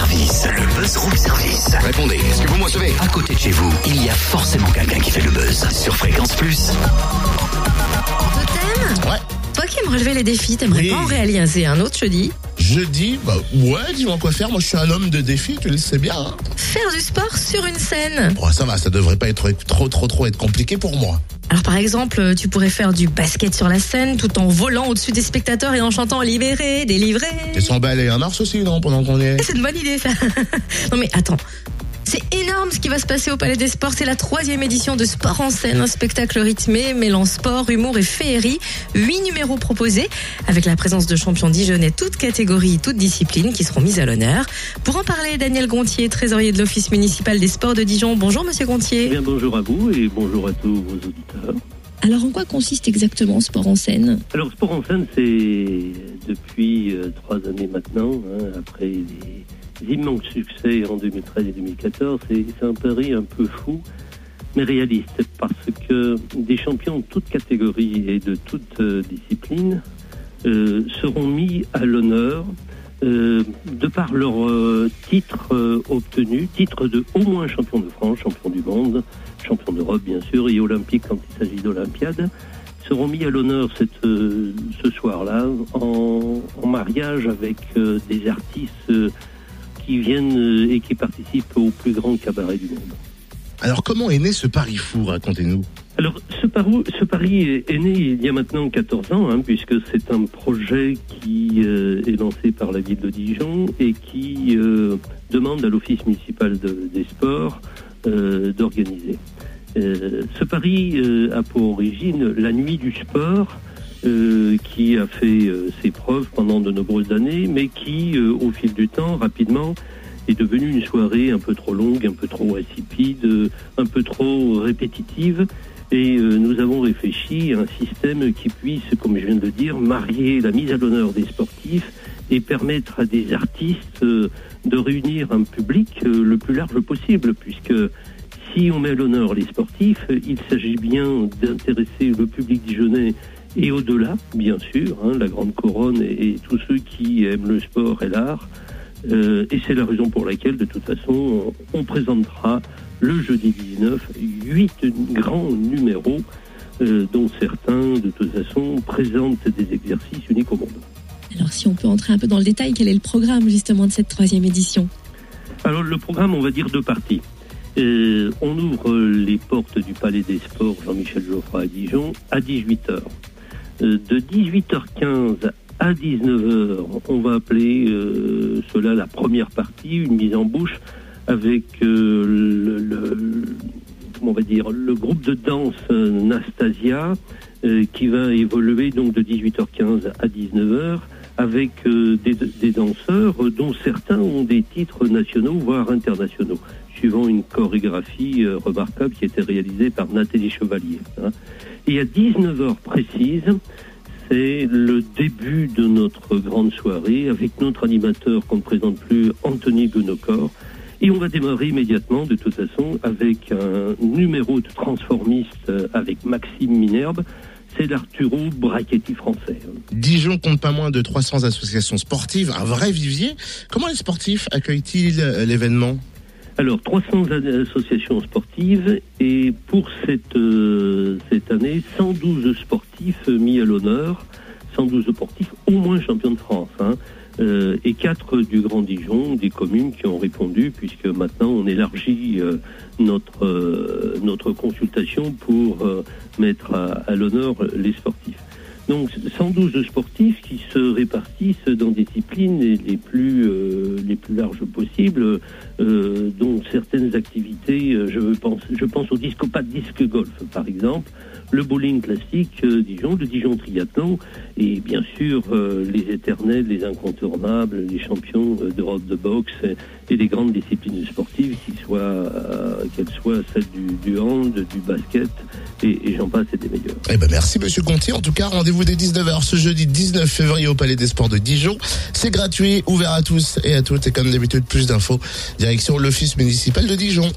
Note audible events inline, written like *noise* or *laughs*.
service. Le buzz room service. Répondez, est-ce que vous me recevez? À côté de chez vous, il y a forcément quelqu'un qui fait le buzz. Sur Fréquence Plus. Totem? Ouais. Toi qui aimes relever les défis, t'aimerais Oui. pas en réaliser un autre jeudi? Jeudi, bah ouais, dis-moi quoi faire. Moi, je suis un homme de défi, tu le sais bien. hein. Faire du sport sur une scène? Bon, ça va, ça devrait pas être trop, trop, trop être compliqué pour moi. Alors par exemple, tu pourrais faire du basket sur la scène tout en volant au-dessus des spectateurs et en chantant libéré, délivré. Et s'emballer un mars aussi, non, pendant qu'on est? C'est une bonne idée ça. *laughs* non mais attends. Ce qui va se passer au Palais des Sports. C'est la troisième édition de Sport en scène, un spectacle rythmé mêlant sport, humour et féerie. Huit numéros proposés avec la présence de champions dijonnais, toutes catégories, toutes disciplines qui seront mises à l'honneur. Pour en parler, Daniel Gontier, trésorier de l'Office municipal des sports de Dijon. Bonjour Monsieur Eh Gontier. bien, bonjour à vous et bonjour à tous vos auditeurs. Alors en quoi consiste exactement Sport en scène? Alors, Sport en scène, c'est depuis euh, trois années maintenant, hein, après les immenses succès en 2013 et 2014, c'est un pari un peu fou, mais réaliste, parce que des champions de toutes catégories et de toutes euh, disciplines euh, seront mis à l'honneur euh, de par leur euh, titre euh, obtenu, titre de au moins champion de France, champion du monde, champion d'Europe bien sûr, et olympique quand il s'agit d'Olympiade, seront mis à l'honneur ce soir-là en, en mariage avec des artistes qui viennent euh, et qui participent au plus grand cabaret du monde. Alors, comment est né ce pari fou, racontez-nous Alors, ce, pari, ce pari est, né il y a maintenant 14 ans, hein, puisque c'est un projet qui euh, est lancé par la ville de Dijon et qui euh, demande à l'Office municipal de- des sports euh, d'organiser. Ce pari a pour origine la nuit du sport, euh, qui a fait euh, ses preuves pendant de nombreuses années, mais qui, euh, au fil du temps, rapidement, est devenue une soirée un peu trop longue, un peu trop insipide, un peu trop répétitive. Et nous avons réfléchi à un système qui puisse, comme je viens de le dire, marier la mise à l'honneur des sportifs et permettre à des artistes de réunir un public le plus large possible, puisque si on met à l'honneur les sportifs, il s'agit bien d'intéresser le public dijonnais et au-delà, bien sûr, hein, la grande couronne et, et tous ceux qui aiment le sport et l'art. Euh, et c'est la raison pour laquelle, de toute façon, on, on présentera le jeudi 19 huit grands numéros, euh, dont certains, de toute façon, présentent des exercices uniques au monde. Alors si on peut entrer un peu dans le détail, quel est le programme justement de cette troisième édition? Alors le programme, on va dire deux parties. Euh, on ouvre les portes du Palais des Sports Jean-Michel Geoffroy à Dijon à 18h. De 18h15 à 19h, on va appeler euh, cela la première partie, une mise en bouche avec euh, le, comment on va dire, le groupe de danse Nastasia euh, qui va évoluer donc de 18h15 à 19h avec des, danseurs dont certains ont des titres nationaux voire internationaux suivant une chorégraphie remarquable qui a été réalisée par Nathalie Chevalier. hein. Et à 19h précise, c'est le début de notre grande soirée avec notre animateur qu'on ne présente plus, Anthony Gunocor. Et on va démarrer immédiatement, de toute façon, avec un numéro de transformiste euh, avec Maxime Minerbe. C'est l'Arturo Brachetti français. Dijon compte pas moins de 300 associations sportives, un vrai vivier. Comment les sportifs accueillent-ils euh, l'événement? Alors, 300 associations sportives et pour cette, euh, cette année, 112 sportifs mis à l'honneur, 112 sportifs au moins champions de France, hein, euh, et quatre du Grand Dijon, des communes qui ont répondu, puisque maintenant on élargit euh, notre, euh, notre consultation pour euh, mettre à l'honneur les sportifs. Donc 112 sportifs qui se répartissent dans des disciplines les, plus euh, les plus larges possibles, euh, dont certaines activités, euh, je pense je pense au discopathe disque golf par exemple, le bowling classique euh, Dijon, le Dijon triathlon et bien sûr euh, les éternels, les incontournables, les champions euh, d'Europe de boxe et, les grandes disciplines sportives, qui soient qu'elles soient celles du, du hand, du basket et, et j'en passe et des meilleurs. Eh ben merci Monsieur Conti. En tout cas, rendez-vous dès 19h ce jeudi 19 février au Palais des Sports de Dijon. C'est gratuit, ouvert à tous et à toutes. Et comme d'habitude, plus d'infos, direction l'Office municipal de Dijon.